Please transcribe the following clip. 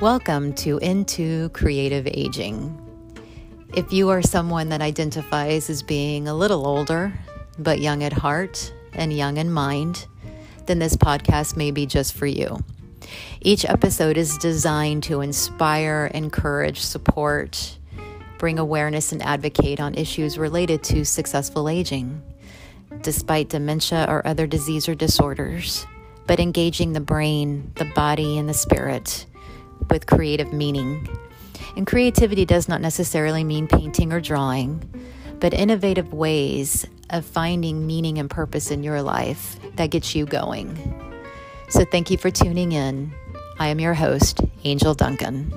Welcome to Into Creative Aging. If you are someone that identifies as being a little older, but young at heart and young in mind, then this podcast may be just for you. Each episode is designed to inspire, encourage, support, bring awareness, and advocate on issues related to successful aging, despite dementia or other disease or disorders, but engaging the brain, the body, and the spirit with creative meaning. And creativity does not necessarily mean painting or drawing, but innovative ways of finding meaning and purpose in your life that gets you going. So, thank you for tuning in. I am your host, Angel Duncan.